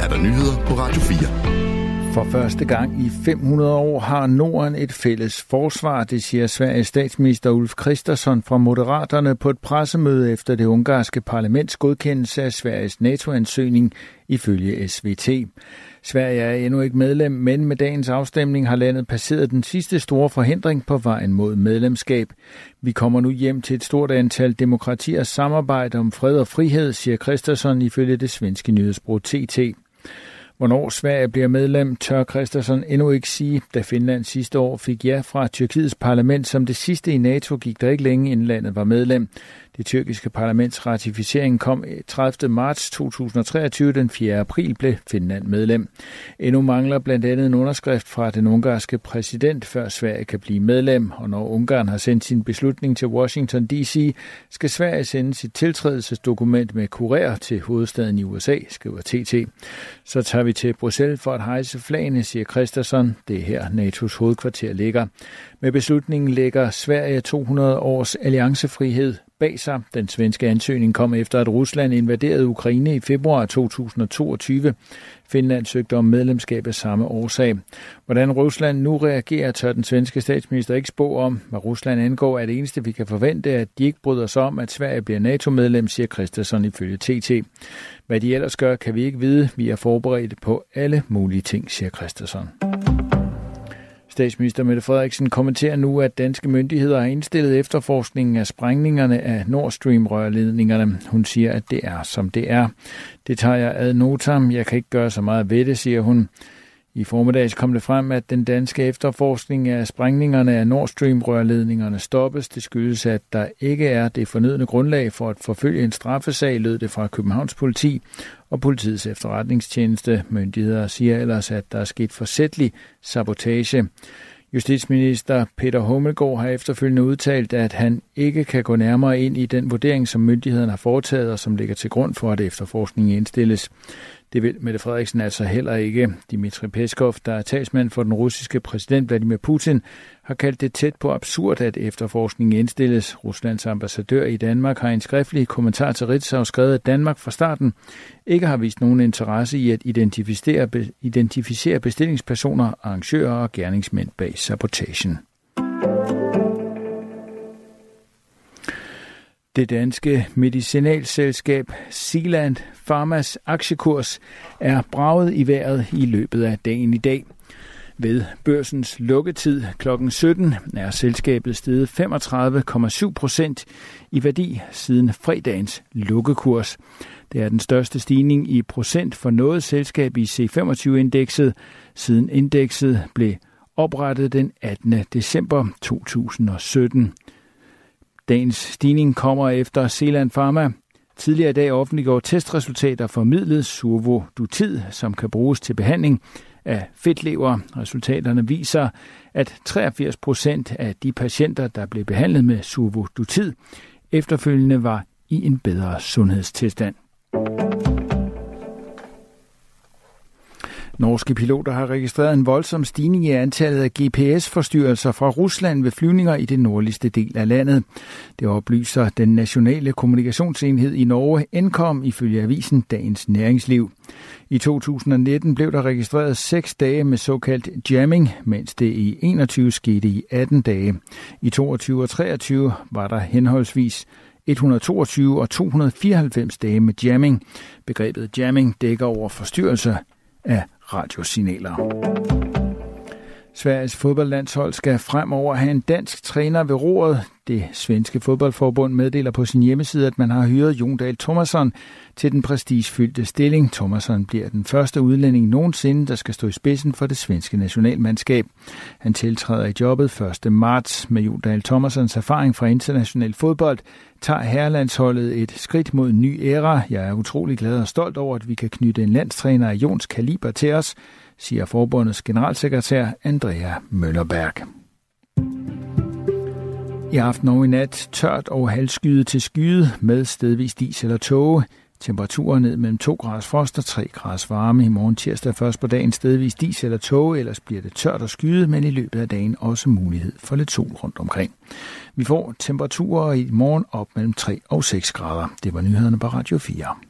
er der nyheder på Radio 4. For første gang i 500 år har Norden et fælles forsvar, det siger Sveriges statsminister Ulf Kristersson fra Moderaterne på et pressemøde efter det ungarske parlaments godkendelse af Sveriges NATO-ansøgning ifølge SVT. Sverige er endnu ikke medlem, men med dagens afstemning har landet passeret den sidste store forhindring på vejen mod medlemskab. Vi kommer nu hjem til et stort antal demokratiers samarbejde om fred og frihed, siger Kristersson ifølge det svenske nyhedsbrug TT. Hvornår Sverige bliver medlem, tør Christensen endnu ikke sige. Da Finland sidste år fik ja fra Tyrkiets parlament som det sidste i NATO, gik der ikke længe inden landet var medlem. Det tyrkiske parlaments ratificering kom 30. marts 2023. Den 4. april blev Finland medlem. Endnu mangler blandt andet en underskrift fra den ungarske præsident, før Sverige kan blive medlem. Og når Ungarn har sendt sin beslutning til Washington D.C., skal Sverige sende sit tiltrædelsesdokument med kurér til hovedstaden i USA, skriver TT. Så tager vi til Bruxelles for at hejse flagene, siger Christensen. Det er her NATO's hovedkvarter ligger. Med beslutningen lægger Sverige 200 års alliancefrihed bag sig. Den svenske ansøgning kom efter, at Rusland invaderede Ukraine i februar 2022. Finland søgte om medlemskab af samme årsag. Hvordan Rusland nu reagerer, tør den svenske statsminister ikke spå om. Hvad Rusland angår, er det eneste, vi kan forvente, at de ikke bryder sig om, at Sverige bliver NATO-medlem, siger Christensen ifølge TT. Hvad de ellers gør, kan vi ikke vide. Vi er forberedt på alle mulige ting, siger Christensen. Statsminister Mette Frederiksen kommenterer nu, at danske myndigheder har indstillet efterforskningen af sprængningerne af Nord Stream-rørledningerne. Hun siger, at det er, som det er. Det tager jeg ad notam. Jeg kan ikke gøre så meget ved det, siger hun. I formiddags kom det frem, at den danske efterforskning af sprængningerne af Nord Stream-rørledningerne stoppes. Det skyldes, at der ikke er det fornødne grundlag for at forfølge en straffesag, lød det fra Københavns politi, og politiets efterretningstjeneste myndigheder siger ellers, at der er sket forsætlig sabotage. Justitsminister Peter Hummelgaard har efterfølgende udtalt, at han ikke kan gå nærmere ind i den vurdering, som myndighederne har foretaget og som ligger til grund for, at efterforskningen indstilles. Det vil Mette Frederiksen altså heller ikke. Dimitri Peskov, der er talsmand for den russiske præsident Vladimir Putin, har kaldt det tæt på absurd, at efterforskningen indstilles. Ruslands ambassadør i Danmark har i en skriftlig kommentar til Ritzau skrevet, at Danmark fra starten ikke har vist nogen interesse i at identificere, identificere bestillingspersoner, arrangører og gerningsmænd bag sabotagen. Det danske medicinalselskab Sealand Pharmas aktiekurs er braget i vejret i løbet af dagen i dag. Ved børsens lukketid kl. 17 er selskabet steget 35,7 procent i værdi siden fredagens lukkekurs. Det er den største stigning i procent for noget selskab i C25-indekset, siden indekset blev oprettet den 18. december 2017. Dagens stigning kommer efter Zealand Pharma tidligere i dag offentliggjorde testresultater for midlet Survodutid, som kan bruges til behandling af fedtlever. Resultaterne viser, at 83 procent af de patienter, der blev behandlet med Survodutid, efterfølgende var i en bedre sundhedstilstand. Norske piloter har registreret en voldsom stigning i antallet af GPS-forstyrrelser fra Rusland ved flyvninger i det nordligste del af landet. Det oplyser den nationale kommunikationsenhed i Norge, Nkom, ifølge avisen Dagens Næringsliv. I 2019 blev der registreret 6 dage med såkaldt jamming, mens det i 21 skete i 18 dage. I 22 og 23 var der henholdsvis 122 og 294 dage med jamming. Begrebet jamming dækker over forstyrrelser af radiosignaler. Sveriges fodboldlandshold skal fremover have en dansk træner ved roret. Det svenske fodboldforbund meddeler på sin hjemmeside, at man har hyret Jon Dahl Thomasson til den prestigefyldte stilling. Thomasson bliver den første udlænding nogensinde, der skal stå i spidsen for det svenske nationalmandskab. Han tiltræder i jobbet 1. marts. Med Jon Dahl Thomassons erfaring fra international fodbold tager herrelandsholdet et skridt mod en ny æra. Jeg er utrolig glad og stolt over, at vi kan knytte en landstræner af Jons kaliber til os, siger forbundets generalsekretær Andrea Møllerberg. I aften og i nat tørt og halvskyet til skyet med stedvis dis eller tåge. Temperaturen ned mellem 2 grader frost og 3 grader varme. I morgen tirsdag først på dagen stedvis dis eller tåge, ellers bliver det tørt og skyet, men i løbet af dagen også mulighed for lidt sol rundt omkring. Vi får temperaturer i morgen op mellem 3 og 6 grader. Det var nyhederne på Radio 4.